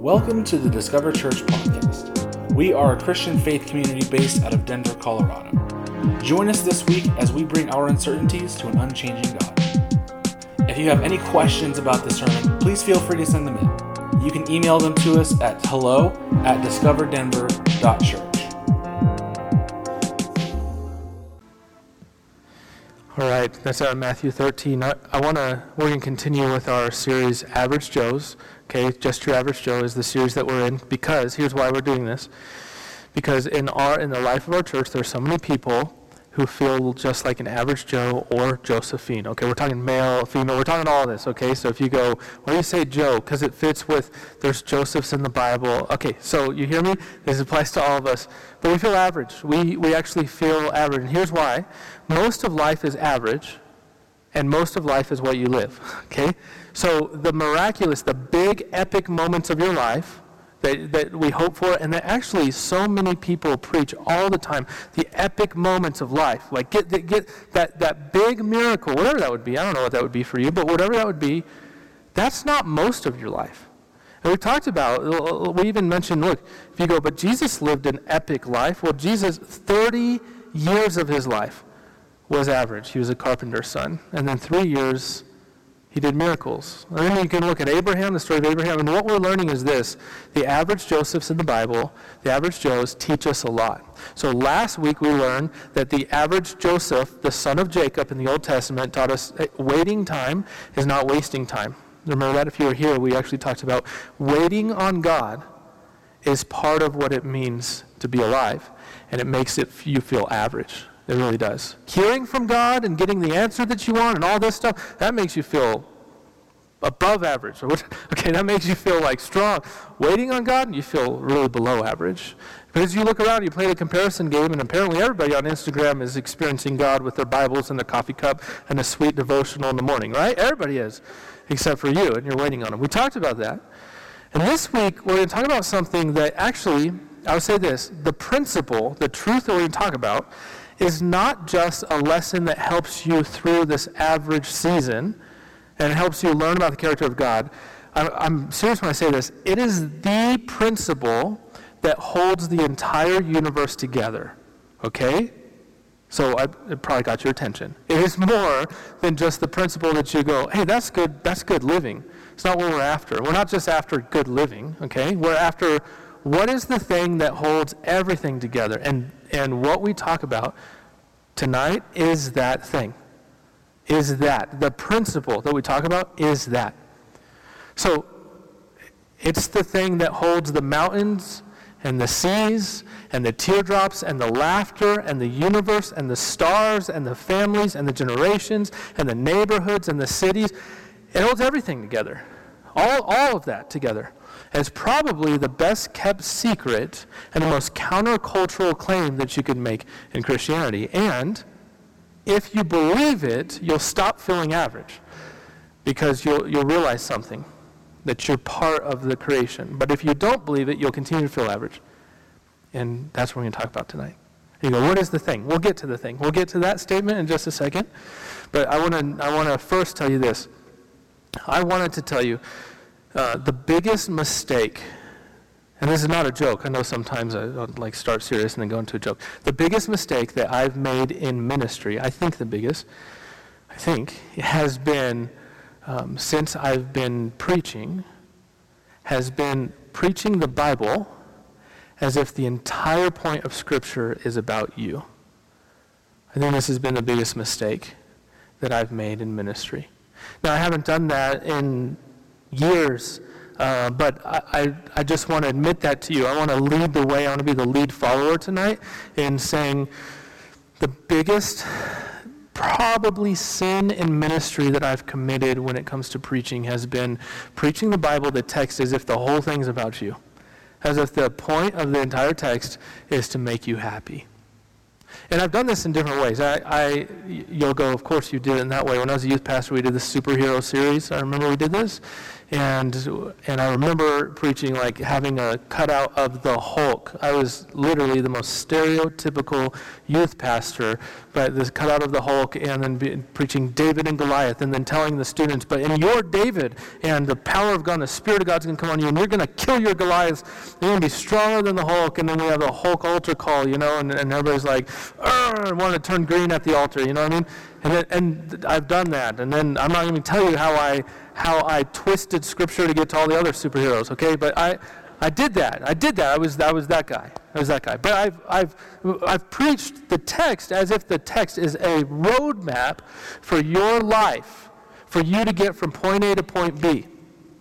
Welcome to the Discover Church podcast. We are a Christian faith community based out of Denver, Colorado. Join us this week as we bring our uncertainties to an unchanging God. If you have any questions about the sermon, please feel free to send them in. You can email them to us at hello at discoverdenver.church. All right, that's out of Matthew 13. I, I want to, we're going to continue with our series, Average Joes. Okay, Just Your Average Joe is the series that we're in because, here's why we're doing this. Because in our, in the life of our church, there are so many people who feel just like an average Joe or Josephine. Okay, we're talking male, female, we're talking all this. Okay, so if you go, why do you say Joe? Because it fits with, there's Josephs in the Bible. Okay, so you hear me? This applies to all of us. But we feel average. We, we actually feel average. And here's why most of life is average, and most of life is what you live. Okay? So the miraculous, the big epic moments of your life, that, that we hope for, and that actually so many people preach all the time. The epic moments of life, like get, get that, that big miracle, whatever that would be. I don't know what that would be for you, but whatever that would be, that's not most of your life. And we talked about, uh, uh, we even mentioned, look, if you go, but Jesus lived an epic life. Well, Jesus, 30 years of his life was average. He was a carpenter's son. And then three years he did miracles. And then you can look at Abraham, the story of Abraham, and what we're learning is this. The average Josephs in the Bible, the average Joes, teach us a lot. So last week we learned that the average Joseph, the son of Jacob in the Old Testament, taught us waiting time is not wasting time. Remember that if you were here, we actually talked about waiting on God is part of what it means to be alive, and it makes it you feel average. It really does. Hearing from God and getting the answer that you want and all this stuff, that makes you feel above average. Okay, that makes you feel like strong. Waiting on God, you feel really below average. Because you look around, you play the comparison game, and apparently everybody on Instagram is experiencing God with their Bibles and their coffee cup and a sweet devotional in the morning, right? Everybody is, except for you, and you're waiting on Him. We talked about that. And this week, we're going to talk about something that actually, I would say this the principle, the truth that we're going to talk about, is not just a lesson that helps you through this average season and helps you learn about the character of God. I'm serious when I say this. It is the principle that holds the entire universe together. Okay? So I, it probably got your attention. It is more than just the principle that you go, hey, that's good, that's good living. It's not what we're after. We're not just after good living, okay? We're after what is the thing that holds everything together? And, and what we talk about tonight is that thing. Is that. The principle that we talk about is that. So, it's the thing that holds the mountains and the seas and the teardrops and the laughter and the universe and the stars and the families and the generations and the neighborhoods and the cities. It holds everything together. All, all of that together as probably the best kept secret and the most countercultural claim that you could make in Christianity. And if you believe it, you'll stop feeling average because you'll, you'll realize something that you're part of the creation. But if you don't believe it, you'll continue to feel average. And that's what we're going to talk about tonight. You go, what is the thing? We'll get to the thing. We'll get to that statement in just a second. But I want to I want to first tell you this. I wanted to tell you uh, the biggest mistake, and this is not a joke, I know sometimes I, like start serious and then go into a joke. The biggest mistake that I've made in ministry, I think the biggest, I think, has been um, since I've been preaching, has been preaching the Bible as if the entire point of Scripture is about you. I think this has been the biggest mistake that I've made in ministry. Now, I haven't done that in years. Uh, but I, I, just want to admit that to you. I want to lead the way. I want to be the lead follower tonight in saying the biggest, probably sin in ministry that I've committed when it comes to preaching has been preaching the Bible, the text, as if the whole thing's about you. As if the point of the entire text is to make you happy. And I've done this in different ways. I, I, you'll go, of course you did it in that way. When I was a youth pastor, we did the superhero series. I remember we did this. And and I remember preaching like having a cutout of the Hulk. I was literally the most stereotypical youth pastor, but this cutout of the Hulk, and then be, preaching David and Goliath, and then telling the students, but in your David and the power of God, the Spirit of God's going to come on you, and you're going to kill your Goliaths. You're going to be stronger than the Hulk, and then we have the Hulk altar call, you know, and, and everybody's like, "I want to turn green at the altar, you know what I mean? And, it, and I've done that, and then I'm not going to tell you how I how I twisted scripture to get to all the other superheroes, okay? But I, I did that. I did that. I was, I was that guy. I was that guy. But I've, I've, I've preached the text as if the text is a roadmap for your life, for you to get from point A to point B.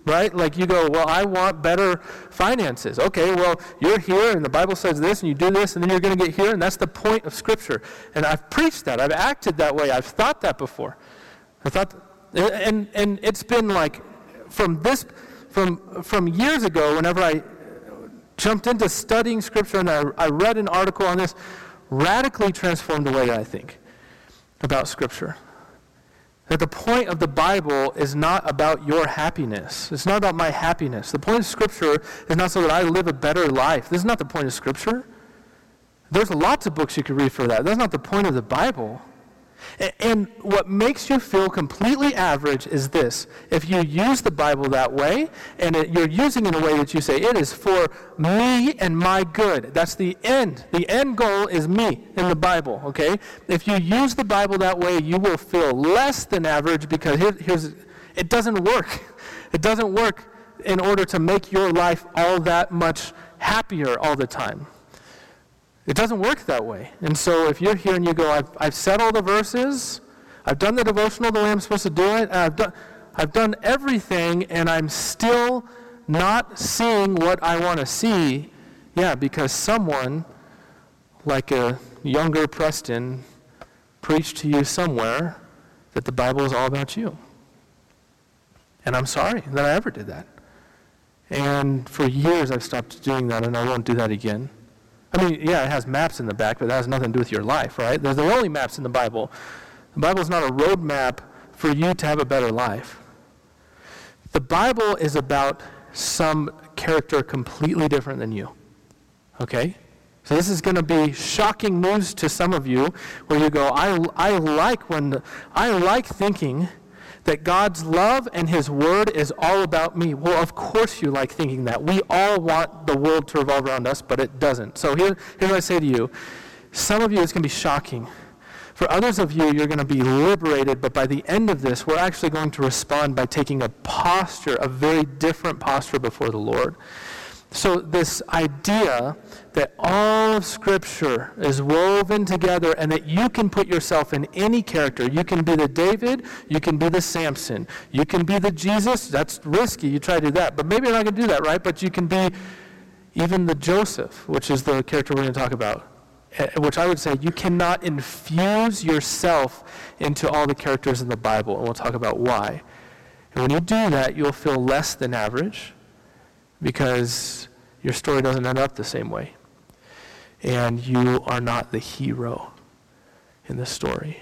Right? Like you go, well, I want better finances. Okay, well, you're here and the Bible says this and you do this and then you're going to get here and that's the point of Scripture. And I've preached that. I've acted that way. I've thought that before. I thought, and, and it's been like from this, from, from years ago, whenever I jumped into studying Scripture and I, I read an article on this, radically transformed the way I think about Scripture. That the point of the Bible is not about your happiness. It's not about my happiness. The point of Scripture is not so that I live a better life. This is not the point of Scripture. There's lots of books you could read for that. That's not the point of the Bible. And what makes you feel completely average is this. If you use the Bible that way, and it, you're using it in a way that you say, it is for me and my good. That's the end. The end goal is me in the Bible, okay? If you use the Bible that way, you will feel less than average because here, here's, it doesn't work. It doesn't work in order to make your life all that much happier all the time. It doesn't work that way. And so if you're here and you go, I've, I've said all the verses, I've done the devotional the way I'm supposed to do it, I've done, I've done everything, and I'm still not seeing what I want to see, yeah, because someone, like a younger Preston, preached to you somewhere that the Bible is all about you. And I'm sorry that I ever did that. And for years I've stopped doing that, and I won't do that again. I mean, yeah, it has maps in the back, but that has nothing to do with your life, right? There's the only maps in the Bible. The Bible is not a roadmap for you to have a better life. The Bible is about some character completely different than you. Okay? So this is going to be shocking news to some of you where you go, I, I like when the, I like thinking that God's love and His Word is all about me. Well, of course you like thinking that. We all want the world to revolve around us, but it doesn't. So here, here's what I say to you. Some of you, it's going to be shocking. For others of you, you're going to be liberated, but by the end of this, we're actually going to respond by taking a posture, a very different posture before the Lord. So, this idea that all of Scripture is woven together and that you can put yourself in any character. You can be the David, you can be the Samson, you can be the Jesus. That's risky. You try to do that. But maybe you're not going to do that, right? But you can be even the Joseph, which is the character we're going to talk about. Eh, which I would say you cannot infuse yourself into all the characters in the Bible, and we'll talk about why. And when you do that, you'll feel less than average because your story doesn't end up the same way. And you are not the hero in the story.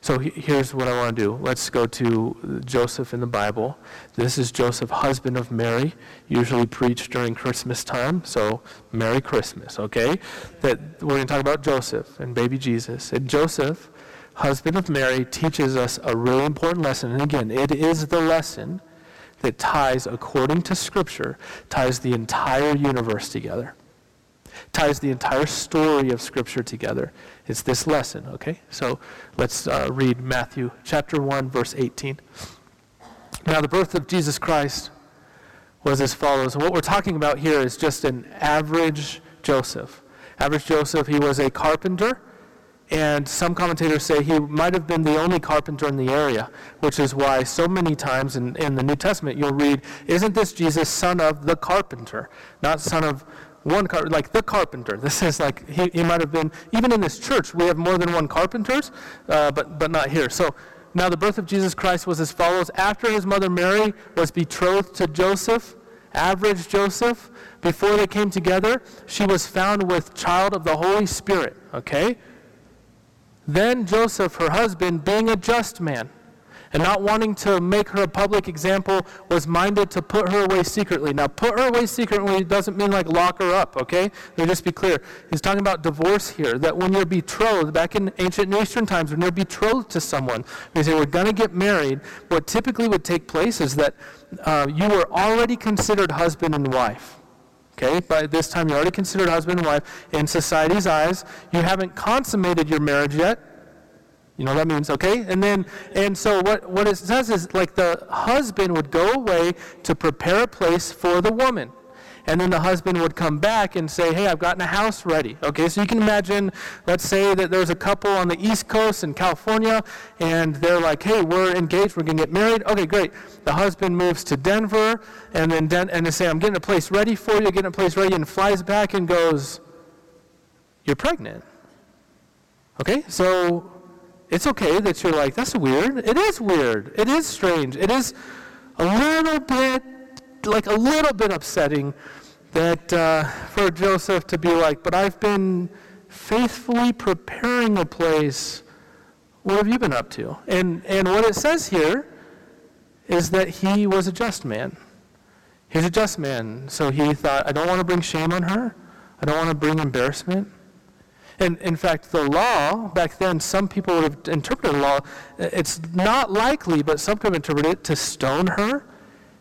So here's what I want to do. Let's go to Joseph in the Bible. This is Joseph, husband of Mary, usually preached during Christmas time. So Merry Christmas, okay? That we're going to talk about Joseph and baby Jesus. And Joseph, husband of Mary, teaches us a really important lesson. And again, it is the lesson that ties, according to Scripture, ties the entire universe together, ties the entire story of Scripture together. It's this lesson, okay? So let's uh, read Matthew chapter 1, verse 18. Now, the birth of Jesus Christ was as follows. And what we're talking about here is just an average Joseph. Average Joseph, he was a carpenter and some commentators say he might have been the only carpenter in the area, which is why so many times in, in the New Testament you'll read, Isn't this Jesus son of the carpenter? Not son of one car, like the carpenter. This is like he, he might have been, even in this church, we have more than one carpenters, uh, but, but not here. So now the birth of Jesus Christ was as follows. After his mother Mary was betrothed to Joseph, average Joseph, before they came together, she was found with child of the Holy Spirit. Okay? Then Joseph, her husband, being a just man, and not wanting to make her a public example, was minded to put her away secretly. Now, put her away secretly doesn't mean like lock her up, okay? Let me just be clear. He's talking about divorce here, that when you're betrothed, back in ancient Near Eastern times, when you're betrothed to someone, they we're going to get married, what typically would take place is that uh, you were already considered husband and wife. Okay, by this time you're already considered husband and wife. In society's eyes, you haven't consummated your marriage yet, you know what that means, okay? And then, and so what, what it says is like the husband would go away to prepare a place for the woman. And then the husband would come back and say, Hey, I've gotten a house ready. Okay, so you can imagine, let's say that there's a couple on the East Coast in California, and they're like, Hey, we're engaged, we're going to get married. Okay, great. The husband moves to Denver, and then Den- and they say, I'm getting a place ready for you, getting a place ready, and flies back and goes, You're pregnant. Okay, so it's okay that you're like, that's weird. It is weird. It is strange. It is a little bit, like a little bit upsetting that uh, for Joseph to be like, but I've been faithfully preparing a place. What have you been up to? And, and what it says here is that he was a just man. He's a just man. So he thought, I don't want to bring shame on her. I don't want to bring embarrassment. And in fact, the law, back then, some people would have interpreted the law, it's not likely, but some could have interpreted it to stone her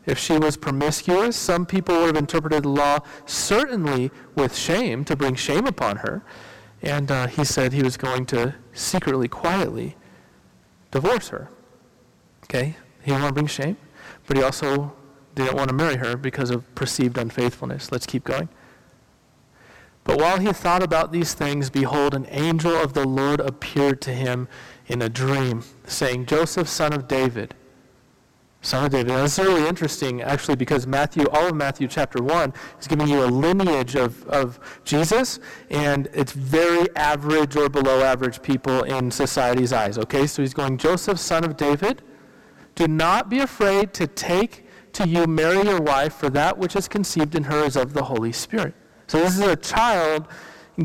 if she was promiscuous. Some people would have interpreted the law certainly with shame, to bring shame upon her. And uh, he said he was going to secretly, quietly divorce her. Okay? He didn't want to bring shame, but he also didn't want to marry her because of perceived unfaithfulness. Let's keep going. But while he thought about these things, behold, an angel of the Lord appeared to him in a dream, saying, Joseph, son of David, son of David. Now, this is really interesting, actually, because Matthew, all of Matthew chapter 1 is giving you a lineage of, of Jesus, and it's very average or below average people in society's eyes. Okay, so he's going, Joseph, son of David, do not be afraid to take to you Mary, your wife, for that which is conceived in her is of the Holy Spirit. So this is a child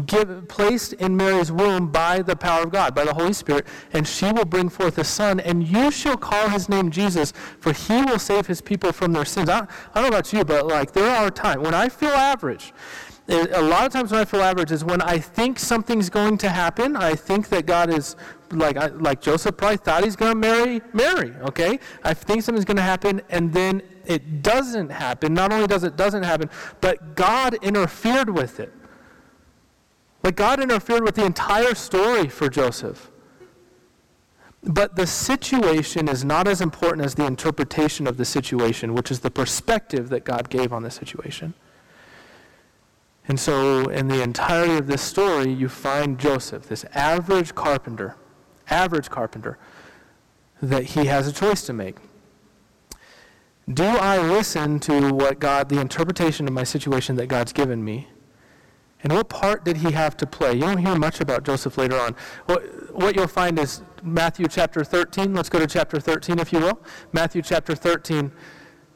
give, placed in Mary's womb by the power of God, by the Holy Spirit, and she will bring forth a son, and you shall call his name Jesus, for he will save his people from their sins. I, I don't know about you, but like there are times when I feel average. Eh, a lot of times when I feel average is when I think something's going to happen. I think that God is like like Joseph probably thought he's going to marry Mary. Okay, I think something's going to happen, and then it doesn't happen. Not only does it doesn't happen, but God interfered with it. Like God interfered with the entire story for Joseph. But the situation is not as important as the interpretation of the situation, which is the perspective that God gave on the situation. And so, in the entirety of this story, you find Joseph, this average carpenter, average carpenter, that he has a choice to make. Do I listen to what God, the interpretation of my situation that God's given me? And what part did he have to play? You don't hear much about Joseph later on. What, what you'll find is Matthew chapter 13. Let's go to chapter 13, if you will. Matthew chapter 13.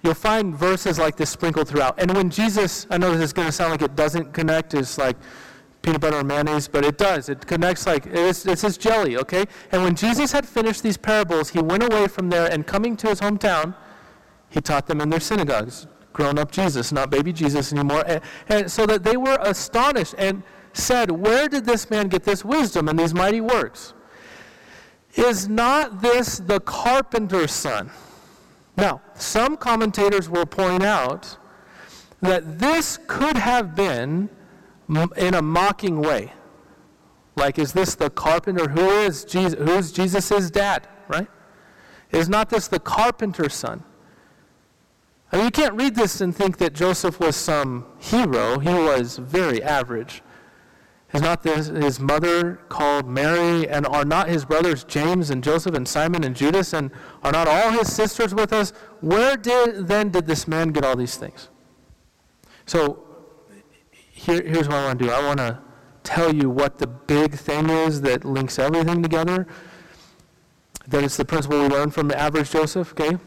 You'll find verses like this sprinkled throughout. And when Jesus, I know this is going to sound like it doesn't connect, it's like peanut butter and mayonnaise, but it does. It connects like, it's, it's his jelly, okay? And when Jesus had finished these parables, he went away from there and coming to his hometown, he taught them in their synagogues. Grown up Jesus, not baby Jesus anymore. And, and so that they were astonished and said, Where did this man get this wisdom and these mighty works? Is not this the carpenter's son? Now, some commentators will point out that this could have been in a mocking way. Like, is this the carpenter? Who is Jesus? Who's Jesus' dad, right? Is not this the carpenter's son? I mean, you can't read this and think that Joseph was some hero. He was very average. Is not this, his mother called Mary, and are not his brothers James and Joseph and Simon and Judas, and are not all his sisters with us? Where did then did this man get all these things? So here, here's what I want to do. I want to tell you what the big thing is that links everything together. That it's the principle we learn from the average Joseph, okay?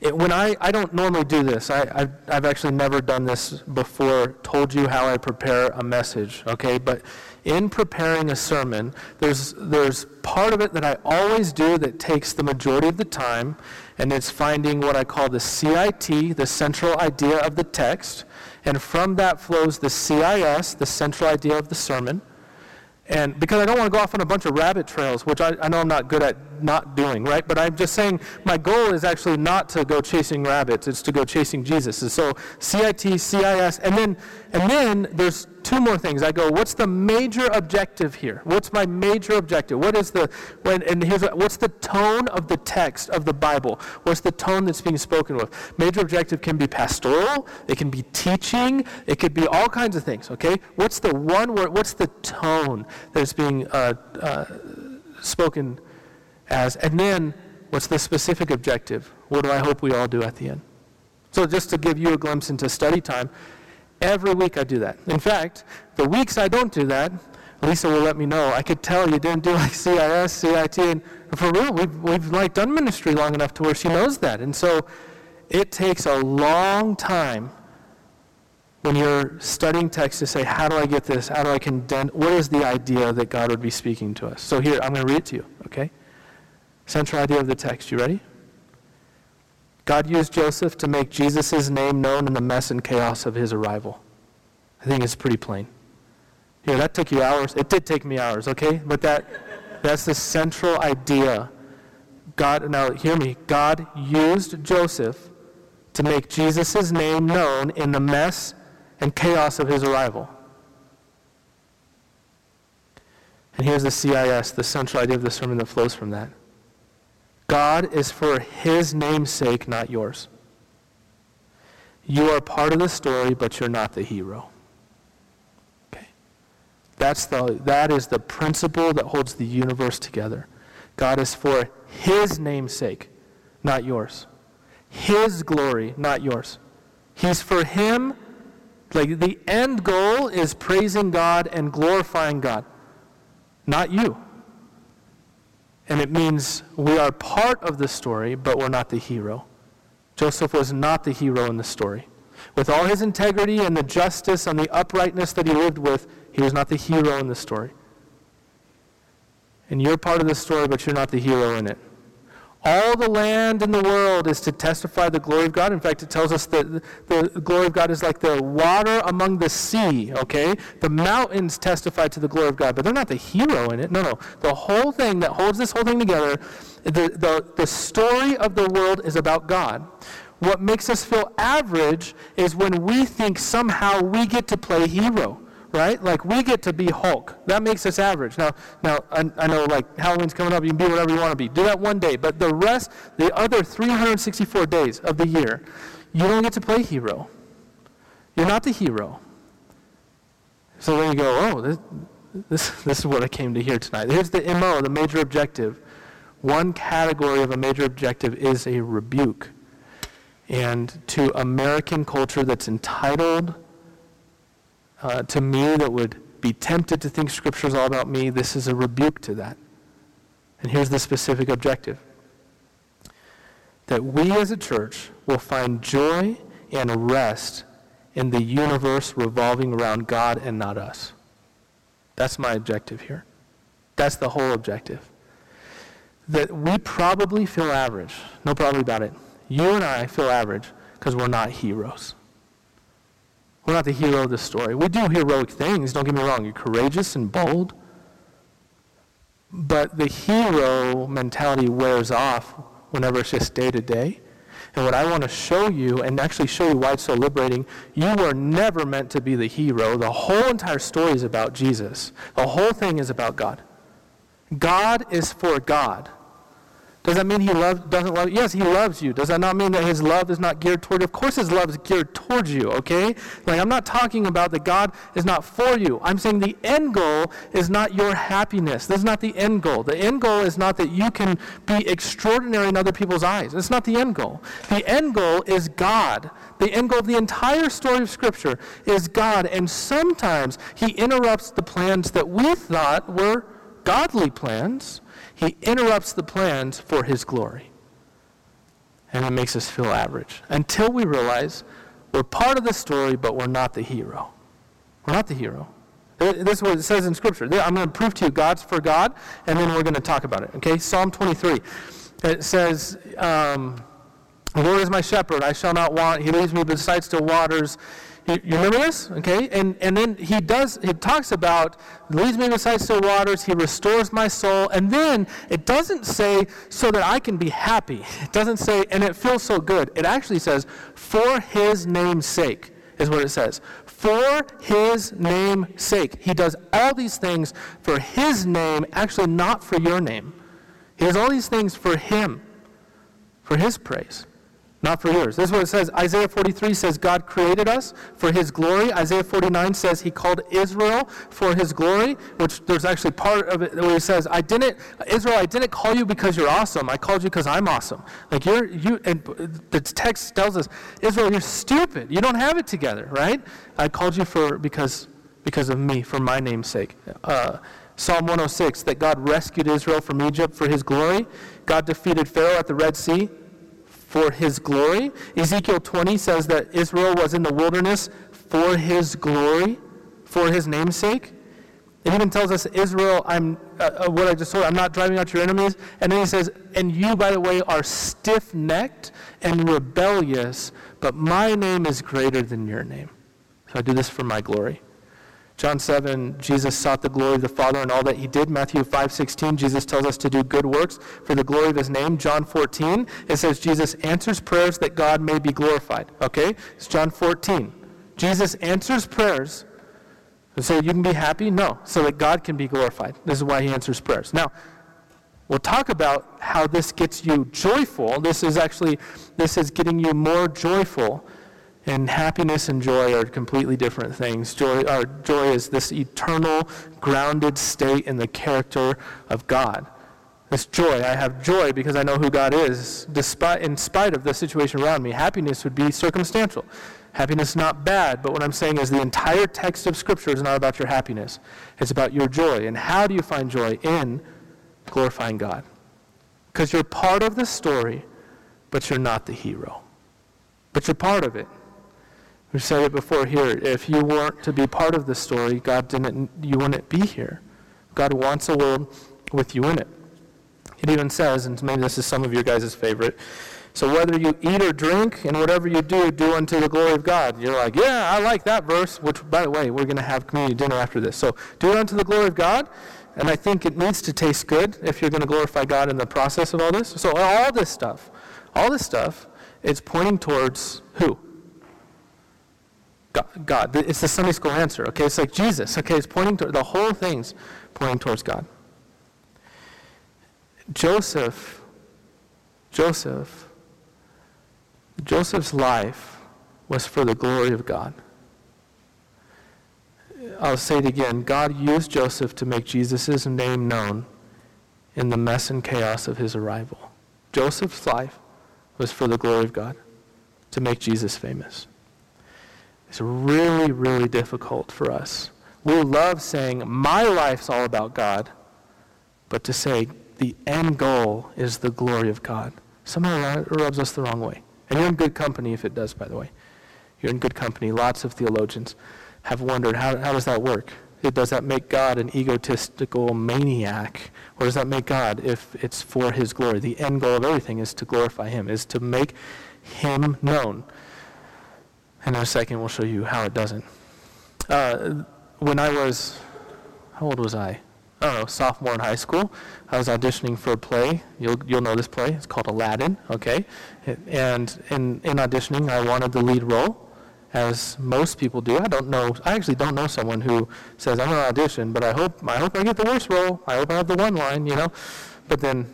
It, when I, I don't normally do this, I, I've, I've actually never done this before, told you how I prepare a message, okay? But in preparing a sermon, there's, there's part of it that I always do that takes the majority of the time, and it's finding what I call the CIT, the central idea of the text, and from that flows the CIS, the central idea of the sermon. And because I don't want to go off on a bunch of rabbit trails, which I, I know I'm not good at not doing, right? But I'm just saying my goal is actually not to go chasing rabbits, it's to go chasing Jesus. And so CIT, CIS, and then and then there's two more things. I go, what's the major objective here? What's my major objective? What is the when and here's what's the tone of the text of the Bible? What's the tone that's being spoken with? Major objective can be pastoral, it can be teaching, it could be all kinds of things. Okay, what's the one word? What's the tone that's being uh, uh, spoken as? And then what's the specific objective? What do I hope we all do at the end? So just to give you a glimpse into study time. Every week I do that. In fact, the weeks I don't do that, Lisa will let me know. I could tell you didn't do like CIS, CIT, and for real, we've, we've like done ministry long enough to where she knows that. And so it takes a long time when you're studying text to say, how do I get this? How do I condense? What is the idea that God would be speaking to us? So here, I'm going to read it to you, okay? Central idea of the text. You ready? God used Joseph to make Jesus' name known in the mess and chaos of his arrival. I think it's pretty plain. Here, that took you hours. It did take me hours, okay? But that that's the central idea. God, now hear me. God used Joseph to make Jesus' name known in the mess and chaos of his arrival. And here's the CIS, the central idea of the sermon that flows from that. God is for his name's sake, not yours. You are part of the story, but you're not the hero. Okay? That's the, that is the principle that holds the universe together. God is for his name's sake, not yours. His glory, not yours. He's for him. Like the end goal is praising God and glorifying God, not you. And it means we are part of the story, but we're not the hero. Joseph was not the hero in the story. With all his integrity and the justice and the uprightness that he lived with, he was not the hero in the story. And you're part of the story, but you're not the hero in it. All the land in the world is to testify the glory of God. In fact, it tells us that the glory of God is like the water among the sea, okay? The mountains testify to the glory of God, but they're not the hero in it. No, no. The whole thing that holds this whole thing together, the, the, the story of the world is about God. What makes us feel average is when we think somehow we get to play hero right? Like we get to be Hulk. That makes us average. Now, now I, I, know like Halloween's coming up. You can be whatever you want to be. Do that one day, but the rest, the other 364 days of the year, you don't get to play hero. You're not the hero. So then you go, oh, this, this, this is what I came to hear tonight. Here's the MO, the major objective. One category of a major objective is a rebuke. And to American culture that's entitled uh, to me that would be tempted to think Scripture is all about me, this is a rebuke to that. And here's the specific objective that we as a church will find joy and rest in the universe revolving around God and not us. That's my objective here. That's the whole objective. That we probably feel average. No problem about it. You and I feel average because we're not heroes. We're not the hero of the story. We do heroic things, don't get me wrong. You're courageous and bold. But the hero mentality wears off whenever it's just day to day. And what I want to show you, and actually show you why it's so liberating, you were never meant to be the hero. The whole entire story is about Jesus. The whole thing is about God. God is for God. Does that mean he love, doesn't love you? Yes, he loves you. Does that not mean that his love is not geared toward you? Of course his love is geared towards you, okay? Like I'm not talking about that God is not for you. I'm saying the end goal is not your happiness. That's not the end goal. The end goal is not that you can be extraordinary in other people's eyes. It's not the end goal. The end goal is God. The end goal of the entire story of Scripture is God. And sometimes he interrupts the plans that we thought were godly plans he interrupts the plans for his glory. and it makes us feel average. Until we realize we're part of the story, but we're not the hero. We're not the hero. This is what it says in Scripture. I'm going to prove to you God's for God, and then we're going to talk about it. Okay? Psalm 23. It says, um, The Lord is my shepherd, I shall not want. He leads me beside still waters. You, you remember this? Okay? And, and then he does, he talks about, leads me beside still waters, he restores my soul. And then it doesn't say, so that I can be happy. It doesn't say, and it feels so good. It actually says, for his name's sake, is what it says. For his name's sake. He does all these things for his name, actually not for your name. He does all these things for him, for his praise not for yours. This is what it says. Isaiah 43 says God created us for his glory. Isaiah 49 says he called Israel for his glory, which there's actually part of it where he says, I didn't, Israel, I didn't call you because you're awesome. I called you because I'm awesome. Like you're, you, and the text tells us, Israel, you're stupid. You don't have it together, right? I called you for, because, because of me, for my name's sake. Uh, Psalm 106, that God rescued Israel from Egypt for his glory. God defeated Pharaoh at the Red Sea for his glory. Ezekiel 20 says that Israel was in the wilderness for his glory, for his namesake. It even tells us, Israel, I'm, uh, uh, what I just told, I'm not driving out your enemies. And then he says, and you, by the way, are stiff necked and rebellious, but my name is greater than your name. So I do this for my glory. John 7, Jesus sought the glory of the Father in all that he did. Matthew 5, 16, Jesus tells us to do good works for the glory of his name. John 14, it says Jesus answers prayers that God may be glorified. Okay? It's John 14. Jesus answers prayers. So you can be happy? No. So that God can be glorified. This is why he answers prayers. Now, we'll talk about how this gets you joyful. This is actually, this is getting you more joyful and happiness and joy are completely different things. Joy, uh, joy is this eternal, grounded state in the character of God. This joy, I have joy because I know who God is, despite, in spite of the situation around me. Happiness would be circumstantial. Happiness is not bad, but what I'm saying is the entire text of Scripture is not about your happiness. It's about your joy. And how do you find joy? In glorifying God. Because you're part of the story, but you're not the hero. But you're part of it. We've said it before here. If you weren't to be part of the story, God didn't, you wouldn't be here. God wants a world with you in it. It even says, and maybe this is some of your guys' favorite, so whether you eat or drink and whatever you do, do unto the glory of God. You're like, yeah, I like that verse, which, by the way, we're going to have community dinner after this. So do it unto the glory of God. And I think it needs to taste good if you're going to glorify God in the process of all this. So all this stuff, all this stuff, it's pointing towards who? God. It's the Sunday school answer, okay? It's like Jesus, okay? It's pointing to the whole thing's pointing towards God. Joseph, Joseph, Joseph's life was for the glory of God. I'll say it again. God used Joseph to make Jesus' name known in the mess and chaos of his arrival. Joseph's life was for the glory of God, to make Jesus famous. It's really, really difficult for us. We love saying, my life's all about God, but to say the end goal is the glory of God somehow rubs us the wrong way. And you're in good company if it does, by the way. You're in good company. Lots of theologians have wondered how, how does that work? Does that make God an egotistical maniac? Or does that make God if it's for his glory? The end goal of everything is to glorify him, is to make him known. And in a second, we'll show you how it doesn't. Uh, when I was, how old was I? I don't know, sophomore in high school. I was auditioning for a play. You'll, you'll know this play. It's called Aladdin, okay? And in, in auditioning, I wanted the lead role, as most people do. I don't know, I actually don't know someone who says, I'm going to audition, but I hope, I hope I get the worst role. I hope I have the one line, you know? But then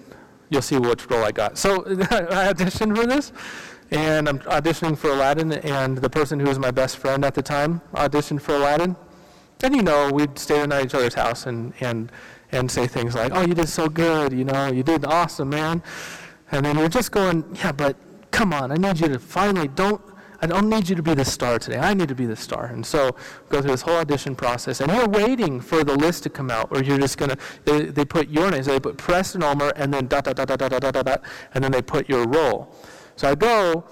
you'll see which role I got. So I auditioned for this, and I'm auditioning for Aladdin, and the person who was my best friend at the time auditioned for Aladdin. And you know, we'd stay the night at each other's house and, and, and say things like, oh, you did so good, you know, you did awesome, man. And then you're just going, yeah, but come on, I need you to finally, don't, I don't need you to be the star today. I need to be the star. And so go through this whole audition process, and you're waiting for the list to come out, where you're just gonna they, they put your name, so they put Preston Ulmer, and then dot dot dot dot dot dot dot dot, and then they put your role. So I go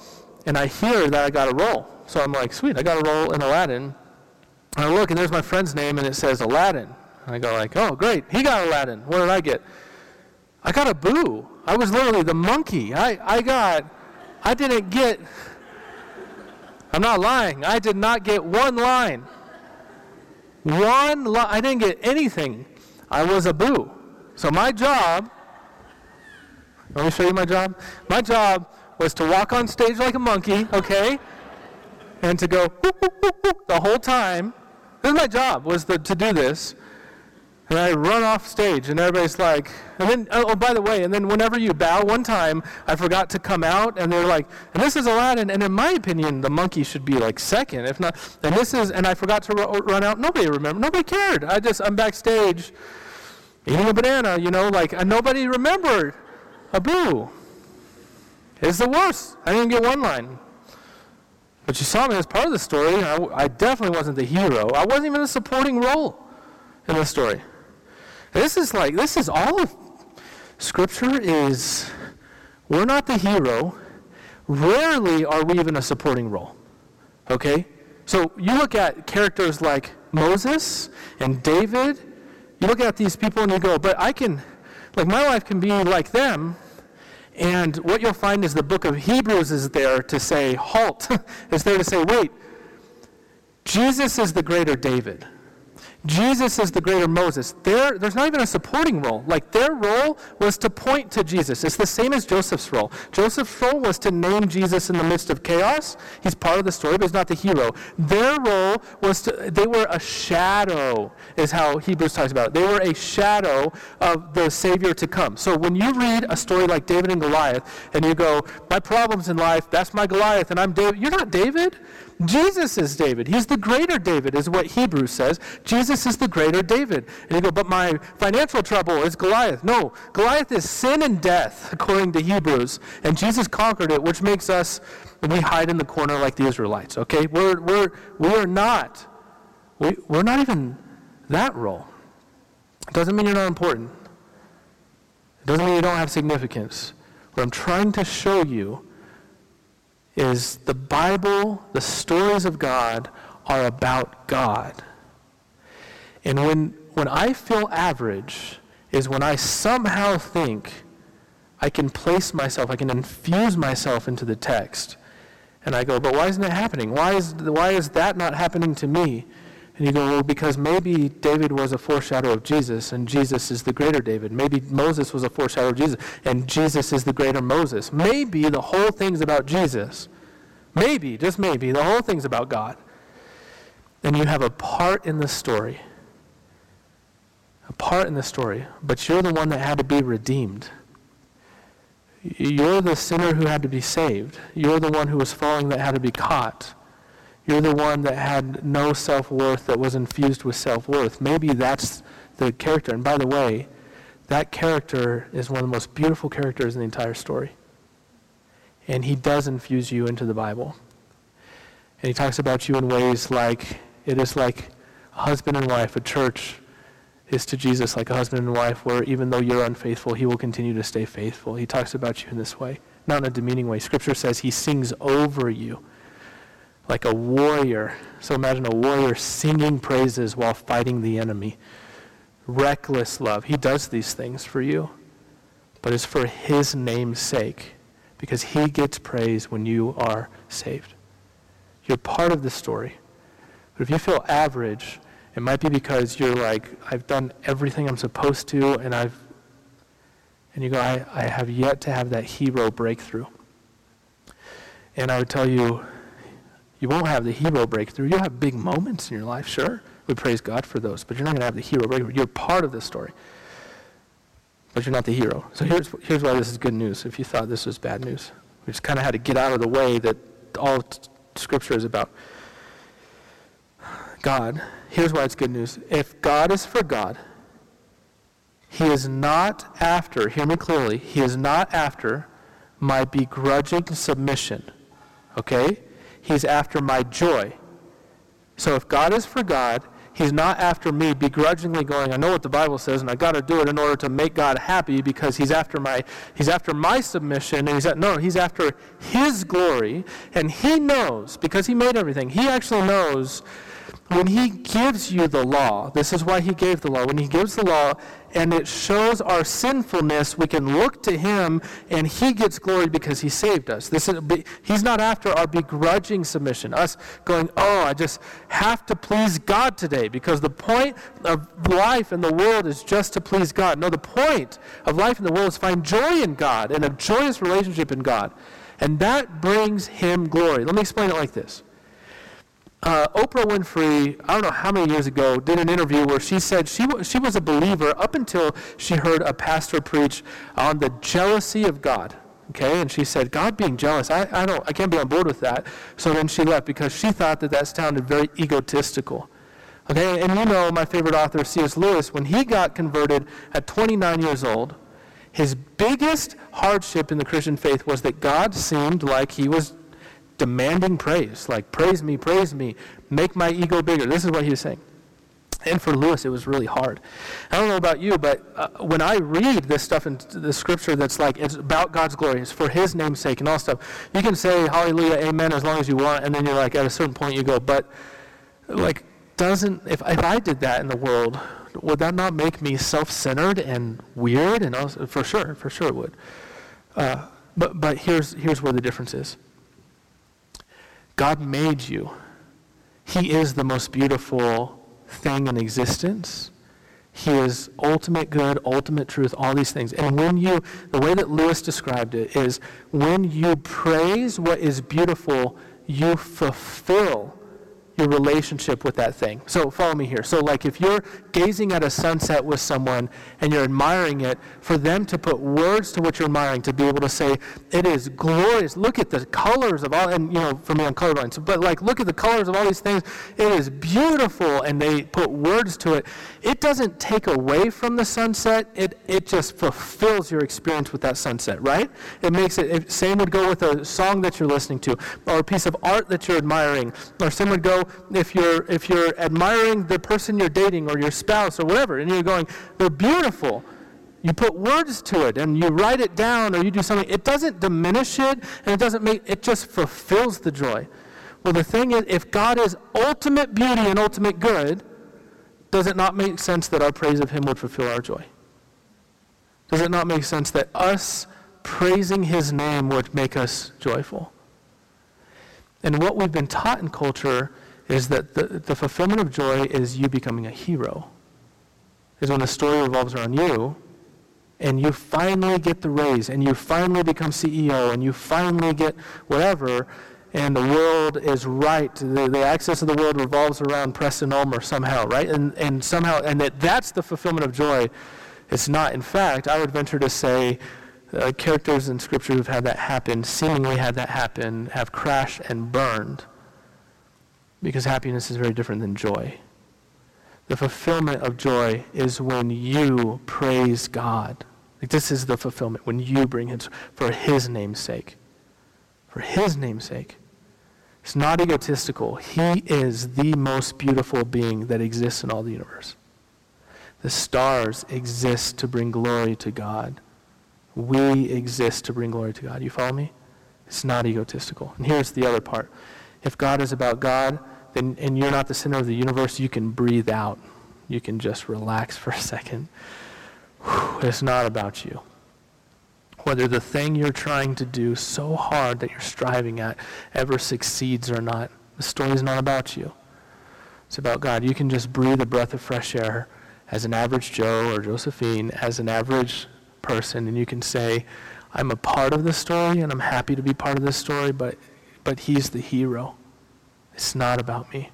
and I hear that I got a role. So I'm like, sweet, I got a role in Aladdin. And I look and there's my friend's name and it says Aladdin. And I go like, oh, great, he got Aladdin. What did I get? I got Abu. I was literally the monkey. I, I got, I didn't get, I'm not lying. I did not get one line. One line. I didn't get anything. I was Abu. So my job, let me show you my job. My job was to walk on stage like a monkey, okay? And to go the whole time. This is my job, was the, to do this. And I run off stage, and everybody's like, and then, oh, oh, by the way, and then whenever you bow, one time I forgot to come out, and they're like, and this is Aladdin, and in my opinion, the monkey should be like second, if not, and this is, and I forgot to ru- run out. Nobody remembered, nobody cared. I just, I'm backstage eating a banana, you know, like, and nobody remembered. Abu. It's the worst. I didn't get one line. But you saw me as part of the story. I, I definitely wasn't the hero. I wasn't even a supporting role in the story. This is like, this is all of Scripture is, we're not the hero. Rarely are we even a supporting role. Okay? So you look at characters like Moses and David, you look at these people and you go, but I can, like, my life can be like them. And what you'll find is the book of Hebrews is there to say, halt, is there to say, wait, Jesus is the greater David. Jesus is the greater Moses. There, there's not even a supporting role. Like their role was to point to Jesus. It's the same as Joseph's role. Joseph's role was to name Jesus in the midst of chaos. He's part of the story, but he's not the hero. Their role was to, they were a shadow, is how Hebrews talks about it. They were a shadow of the Savior to come. So when you read a story like David and Goliath, and you go, my problems in life, that's my Goliath, and I'm David, you're not David. Jesus is David. He's the greater David, is what Hebrews says. Jesus is the greater David. And you go, but my financial trouble is Goliath. No, Goliath is sin and death, according to Hebrews. And Jesus conquered it, which makes us, we hide in the corner like the Israelites, okay? We're, we're, we are not, we, we're not even that role. It doesn't mean you're not important. It doesn't mean you don't have significance. What I'm trying to show you is the Bible, the stories of God, are about God. And when, when I feel average, is when I somehow think I can place myself, I can infuse myself into the text. And I go, but why isn't it happening? Why is, why is that not happening to me? And you go, well, because maybe David was a foreshadow of Jesus, and Jesus is the greater David. Maybe Moses was a foreshadow of Jesus, and Jesus is the greater Moses. Maybe the whole thing's about Jesus. Maybe, just maybe, the whole thing's about God. And you have a part in the story. A part in the story, but you're the one that had to be redeemed. You're the sinner who had to be saved. You're the one who was falling that had to be caught. You're the one that had no self worth that was infused with self worth. Maybe that's the character. And by the way, that character is one of the most beautiful characters in the entire story. And he does infuse you into the Bible. And he talks about you in ways like it is like a husband and wife, a church is to Jesus like a husband and wife, where even though you're unfaithful, he will continue to stay faithful. He talks about you in this way, not in a demeaning way. Scripture says he sings over you like a warrior. So imagine a warrior singing praises while fighting the enemy. Reckless love. He does these things for you, but it's for his name's sake because he gets praise when you are saved. You're part of the story. But if you feel average, it might be because you're like, I've done everything I'm supposed to, and I've, and you go, I, I have yet to have that hero breakthrough. And I would tell you, you won't have the hero breakthrough. You'll have big moments in your life, sure. We praise God for those, but you're not going to have the hero breakthrough. You're part of the story, but you're not the hero. So here's, here's why this is good news if you thought this was bad news. We just kind of had to get out of the way that all t- Scripture is about. God, here's why it's good news. If God is for God, He is not after, hear me clearly, He is not after my begrudging submission. Okay? He's after my joy. So if God is for God, He's not after me begrudgingly going, I know what the Bible says and I got to do it in order to make God happy because he's after my he's after my submission and he's at, no, he's after his glory and he knows because he made everything. He actually knows when he gives you the law, this is why he gave the law. When he gives the law and it shows our sinfulness, we can look to him and he gets glory because he saved us. This is, he's not after our begrudging submission, us going, oh, I just have to please God today because the point of life in the world is just to please God. No, the point of life in the world is find joy in God and a joyous relationship in God. And that brings him glory. Let me explain it like this uh, Oprah Winfrey, I don't know how many years ago, did an interview where she said she, w- she was a believer up until she heard a pastor preach on the jealousy of God. Okay, and she said, God being jealous, I, I, don't, I can't be on board with that. So then she left because she thought that that sounded very egotistical. Okay, and you know my favorite author, C.S. Lewis, when he got converted at 29 years old, his biggest hardship in the Christian faith was that God seemed like he was demanding praise, like, praise me, praise me, make my ego bigger. This is what he was saying. And for Lewis, it was really hard. I don't know about you, but uh, when I read this stuff in the scripture that's like, it's about God's glory, it's for his name's sake and all stuff, you can say hallelujah, amen, as long as you want, and then you're like, at a certain point, you go, but, like, doesn't, if, if I did that in the world, would that not make me self centered and weird? And also, for sure, for sure it would. Uh, but but here's, here's where the difference is. God made you. He is the most beautiful thing in existence. He is ultimate good, ultimate truth, all these things. And when you, the way that Lewis described it is when you praise what is beautiful, you fulfill your relationship with that thing. So follow me here. So like if you're gazing at a sunset with someone and you're admiring it, for them to put words to what you're admiring, to be able to say, it is glorious. Look at the colors of all, and you know, for me I'm colorblind, so, but like look at the colors of all these things. It is beautiful, and they put words to it. It doesn't take away from the sunset. It it just fulfills your experience with that sunset, right? It makes it. it same would go with a song that you're listening to, or a piece of art that you're admiring, or some would go if you're if you're admiring the person you're dating or your spouse or whatever, and you're going, they're beautiful. You put words to it and you write it down or you do something. It doesn't diminish it and it doesn't make it just fulfills the joy. Well, the thing is, if God is ultimate beauty and ultimate good, does it not make sense that our praise of Him would fulfill our joy? Does it not make sense that us praising His name would make us joyful? And what we've been taught in culture is that the, the fulfillment of joy is you becoming a hero. Is when the story revolves around you and you finally get the raise and you finally become CEO and you finally get whatever and the world is right. The, the access of the world revolves around Preston Ulmer somehow, right? And, and somehow, and that that's the fulfillment of joy. It's not. In fact, I would venture to say uh, characters in Scripture who've had that happen, seemingly had that happen, have crashed and burned because happiness is very different than joy. The fulfillment of joy is when you praise God. Like this is the fulfillment when you bring Him for His name's sake. For His name's sake. It's not egotistical. He is the most beautiful being that exists in all the universe. The stars exist to bring glory to God. We exist to bring glory to God. You follow me? It's not egotistical. And here's the other part. If God is about God, then, and you're not the center of the universe, you can breathe out. You can just relax for a second. Whew, it's not about you. Whether the thing you're trying to do so hard that you're striving at ever succeeds or not, the story is not about you. It's about God. You can just breathe a breath of fresh air as an average Joe or Josephine, as an average person, and you can say, I'm a part of the story and I'm happy to be part of this story, but, but he's the hero. It's not about me.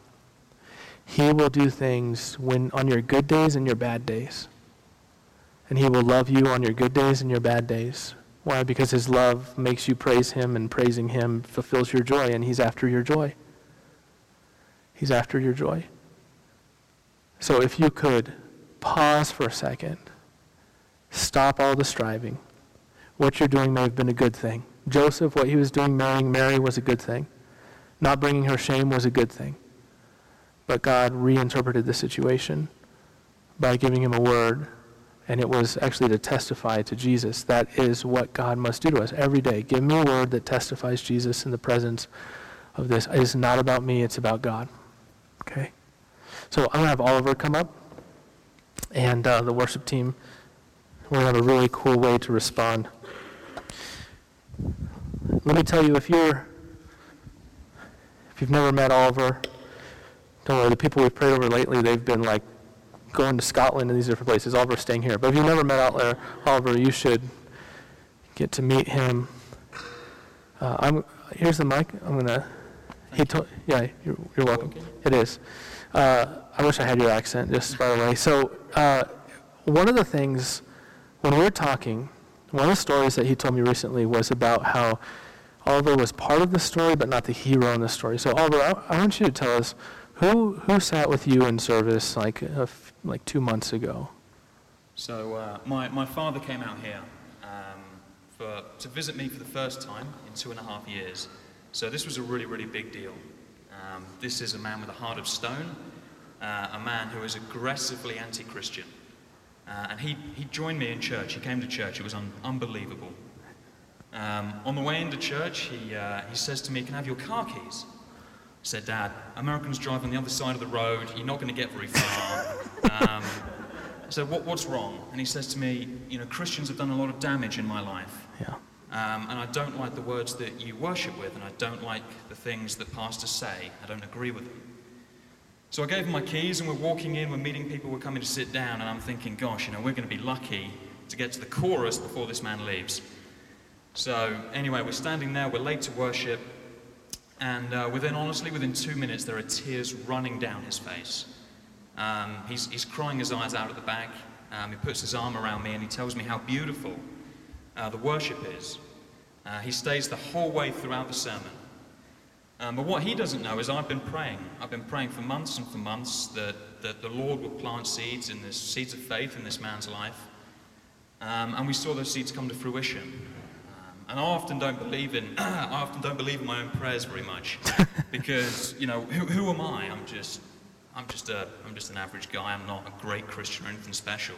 He will do things when on your good days and your bad days. And he will love you on your good days and your bad days. Why? Because his love makes you praise him and praising him fulfills your joy and he's after your joy. He's after your joy. So if you could pause for a second, stop all the striving. What you're doing may have been a good thing. Joseph, what he was doing marrying Mary was a good thing. Not bringing her shame was a good thing. But God reinterpreted the situation by giving him a word, and it was actually to testify to Jesus. That is what God must do to us every day. Give me a word that testifies Jesus in the presence of this. It is not about me, it's about God. Okay? So I'm going to have Oliver come up, and uh, the worship team. We're going to have a really cool way to respond. Let me tell you, if you're if you've never met Oliver, don't worry. The people we've prayed over lately, they've been like going to Scotland and these different places. Oliver's staying here. But if you've never met Oliver, Oliver, you should get to meet him. Uh, I'm here's the mic. I'm gonna. He told. Yeah, you're, you're welcome. It is. Uh, I wish I had your accent, just by the way. So uh, one of the things when we were talking, one of the stories that he told me recently was about how Oliver was part of the story, but not the hero in the story. So, Oliver, I, I want you to tell us who who sat with you in service like like two months ago. So, uh, my my father came out here um, for to visit me for the first time in two and a half years. So this was a really really big deal. Um, this is a man with a heart of stone, uh, a man who is aggressively anti-Christian. Uh, and he, he joined me in church. He came to church. It was un- unbelievable. Um, on the way into church, he, uh, he says to me, Can I have your car keys? I said, Dad, Americans drive on the other side of the road. You're not going to get very far. Um, I said, what, What's wrong? And he says to me, You know, Christians have done a lot of damage in my life. Yeah. Um, and I don't like the words that you worship with, and I don't like the things that pastors say. I don't agree with them. So I gave him my keys, and we're walking in, we're meeting people, we're coming to sit down, and I'm thinking, gosh, you know, we're going to be lucky to get to the chorus before this man leaves. So, anyway, we're standing there, we're late to worship, and uh, within, honestly, within two minutes, there are tears running down his face. Um, he's, he's crying his eyes out at the back. Um, he puts his arm around me and he tells me how beautiful uh, the worship is. Uh, he stays the whole way throughout the sermon. Um, but what he doesn't know is I've been praying. I've been praying for months and for months that, that the Lord would plant seeds in this seeds of faith in this man's life. Um, and we saw those seeds come to fruition. And I often don't believe in I often don't believe in my own prayers very much because you know who, who am I? I'm just I'm just a I'm just an average guy. I'm not a great Christian or anything special.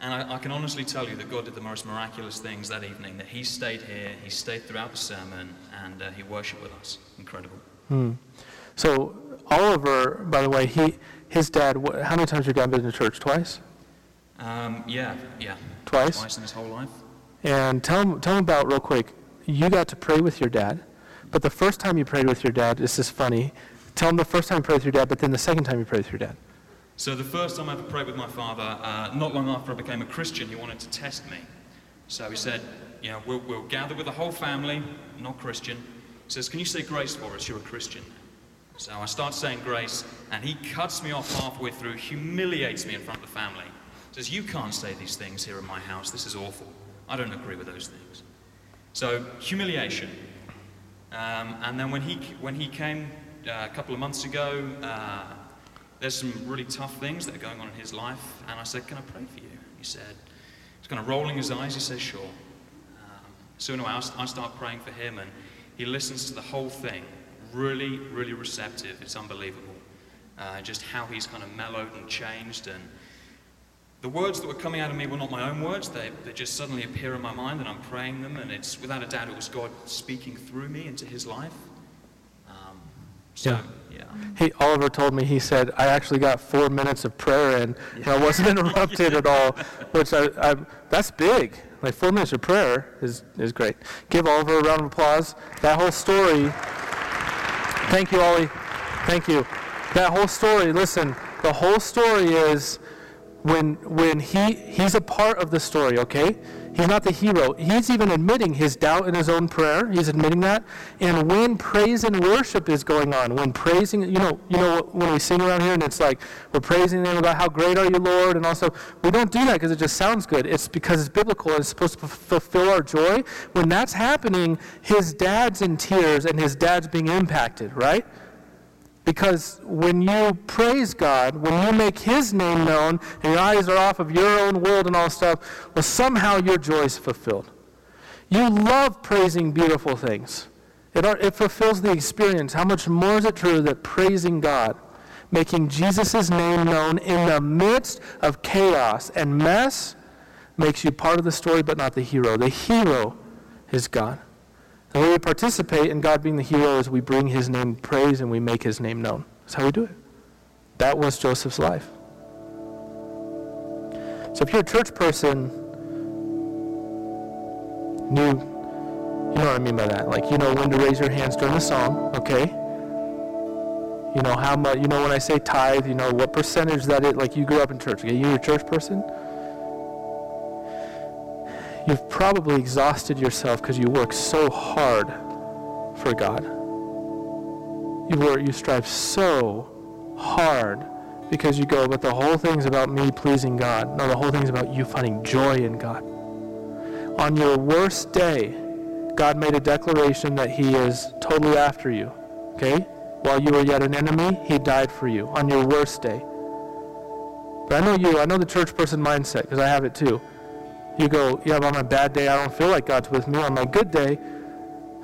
And I, I, can honestly tell you that God did the most miraculous things that evening. That He stayed here, He stayed throughout the sermon, and uh, He worshipped with us. Incredible. Hmm. So Oliver, by the way, he his dad. How many times your dad been to church? Twice. Um, yeah, yeah. Twice. Twice in his whole life. And tell them, tell them about, real quick, you got to pray with your dad, but the first time you prayed with your dad, this is funny. Tell them the first time you prayed with your dad, but then the second time you prayed with your dad. So the first time I ever prayed with my father, uh, not long after I became a Christian, he wanted to test me. So he said, you know, we'll, we'll gather with the whole family, not Christian. He says, can you say grace for us? You're a Christian. So I start saying grace, and he cuts me off halfway through, humiliates me in front of the family. Says, you can't say these things here in my house. This is awful. I don't agree with those things. So, humiliation. Um, and then when he, when he came uh, a couple of months ago, uh, there's some really tough things that are going on in his life. And I said, Can I pray for you? He said, He's kind of rolling his eyes. He says, Sure. Um, so, anyway, I start praying for him, and he listens to the whole thing. Really, really receptive. It's unbelievable. Uh, just how he's kind of mellowed and changed. And the words that were coming out of me were not my own words. They, they just suddenly appear in my mind and I'm praying them. And it's without a doubt, it was God speaking through me into his life. Um, so, yeah. yeah. He, Oliver told me, he said, I actually got four minutes of prayer in and. I wasn't interrupted at all, which I, I, that's big. Like four minutes of prayer is, is great. Give Oliver a round of applause. That whole story, thank you, Ollie. Thank you. That whole story, listen, the whole story is when when he he's a part of the story okay? He's not the hero. He's even admitting his doubt in his own prayer. He's admitting that. And when praise and worship is going on when praising you know you know when we sing around here and it's like we're praising him about how great are you lord and also we don't do that because it just sounds good. It's because it's biblical and it's supposed to fulfill our joy. When that's happening his dad's in tears and his dad's being impacted right because when you praise God, when you make His name known, and your eyes are off of your own world and all stuff, well, somehow your joy is fulfilled. You love praising beautiful things. It, it fulfills the experience. How much more is it true that praising God, making Jesus' name known in the midst of chaos and mess makes you part of the story but not the hero. The hero is God. Way we participate in God being the hero is we bring his name praise and we make his name known. That's how we do it. That was Joseph's life. So if you're a church person, you, you know what I mean by that. Like you know when to raise your hands during the song, okay? You know how much, you know when I say tithe, you know what percentage that is, like you grew up in church, okay? You're a church person? You've probably exhausted yourself because you work so hard for God. You work, you strive so hard because you go, but the whole thing's about me pleasing God. No, the whole thing's about you finding joy in God. On your worst day, God made a declaration that He is totally after you. Okay? While you were yet an enemy, He died for you on your worst day. But I know you, I know the church person mindset because I have it too. You go, yeah, but on my bad day, I don't feel like God's with me. On my good day,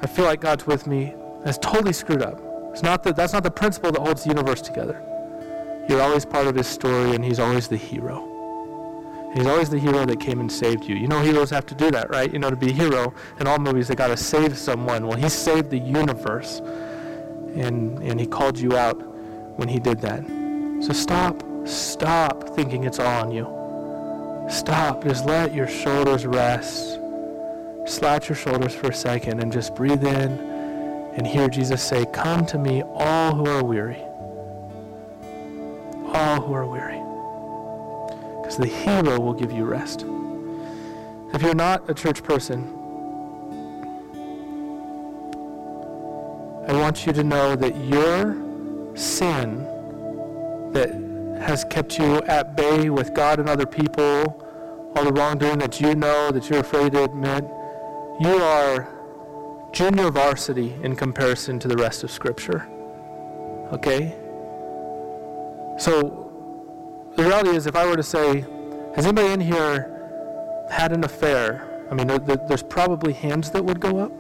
I feel like God's with me. That's totally screwed up. It's not the, that's not the principle that holds the universe together. You're always part of his story, and he's always the hero. He's always the hero that came and saved you. You know heroes have to do that, right? You know, to be a hero in all movies, they got to save someone. Well, he saved the universe, and, and he called you out when he did that. So stop, stop thinking it's all on you. Stop. Just let your shoulders rest. Slouch your shoulders for a second and just breathe in and hear Jesus say, Come to me, all who are weary. All who are weary. Because the hero will give you rest. If you're not a church person, I want you to know that your sin that has kept you at bay with God and other people, all the wrongdoing that you know, that you're afraid to admit, you are junior varsity in comparison to the rest of Scripture. Okay? So, the reality is, if I were to say, has anybody in here had an affair? I mean, there, there, there's probably hands that would go up.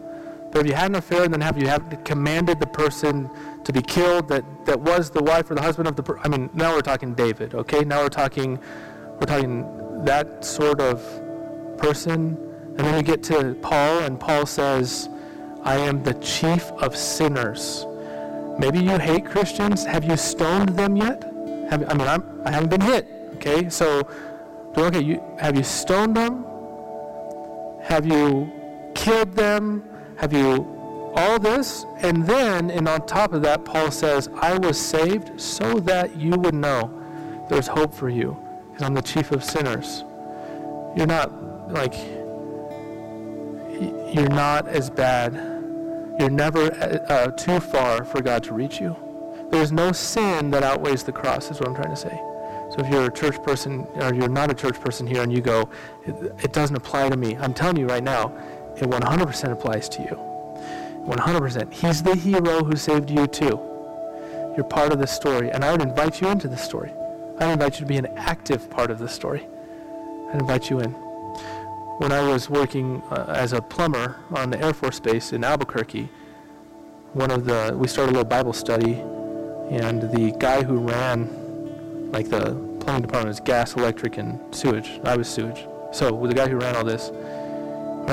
But if you had an affair and then have you have commanded the person to be killed that, that was the wife or the husband of the I mean, now we're talking David, okay? Now we're talking we're talking that sort of person. And then we get to Paul and Paul says, I am the chief of sinners. Maybe you hate Christians. Have you stoned them yet? Have, I mean, I'm, I haven't been hit. Okay, so okay, you have you stoned them? Have you killed them? Have you all this? And then, and on top of that, Paul says, I was saved so that you would know there's hope for you, and I'm the chief of sinners. You're not like, you're not as bad. You're never uh, too far for God to reach you. There's no sin that outweighs the cross, is what I'm trying to say. So if you're a church person, or you're not a church person here, and you go, it, it doesn't apply to me, I'm telling you right now, it 100% applies to you. 100%. He's the hero who saved you too. You're part of the story, and I would invite you into the story. I would invite you to be an active part of the story. I'd invite you in. When I was working uh, as a plumber on the Air Force Base in Albuquerque, one of the we started a little Bible study, and the guy who ran, like the plumbing department, was gas, electric, and sewage. I was sewage. So the guy who ran all this,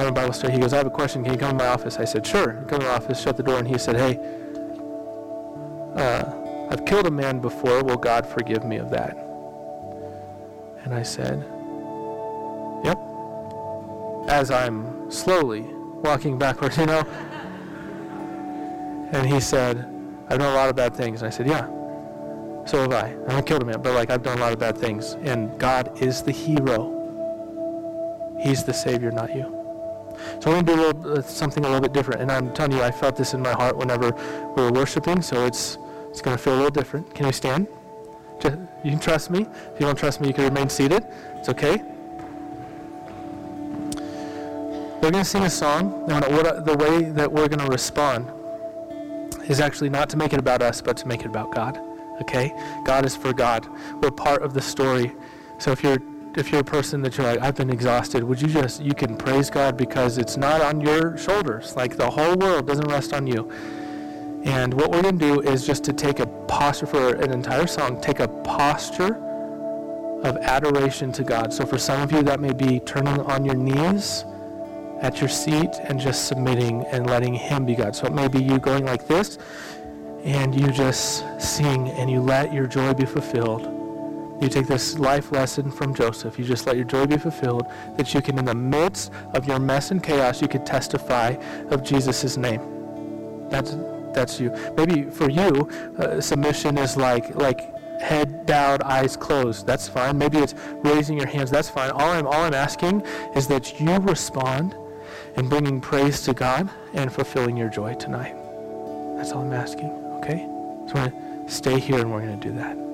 we're a Bible study. He goes, I have a question. Can you come to my office? I said, sure. Come to my office, shut the door, and he said, hey, uh, I've killed a man before. Will God forgive me of that? And I said, yep. As I'm slowly walking backwards, you know. And he said, I've done a lot of bad things. And I said, yeah. So have I. I haven't killed a man, but like I've done a lot of bad things. And God is the hero. He's the Savior, not you. So we're going to do a little, uh, something a little bit different. And I'm telling you, I felt this in my heart whenever we were worshiping, so it's, it's going to feel a little different. Can you stand? Just, you can trust me. If you don't trust me, you can remain seated. It's okay. We're going to sing a song, and what, the way that we're going to respond is actually not to make it about us, but to make it about God. Okay? God is for God. We're part of the story. So if you're if you're a person that you're like, I've been exhausted, would you just, you can praise God because it's not on your shoulders. Like the whole world doesn't rest on you. And what we're going to do is just to take a posture for an entire song, take a posture of adoration to God. So for some of you, that may be turning on your knees at your seat and just submitting and letting Him be God. So it may be you going like this and you just sing and you let your joy be fulfilled. You take this life lesson from Joseph. You just let your joy be fulfilled, that you can, in the midst of your mess and chaos, you could testify of Jesus' name. That's that's you. Maybe for you, uh, submission is like like head down, eyes closed. That's fine. Maybe it's raising your hands. That's fine. All I'm all I'm asking is that you respond in bringing praise to God and fulfilling your joy tonight. That's all I'm asking. Okay? So going to stay here and we're to do that.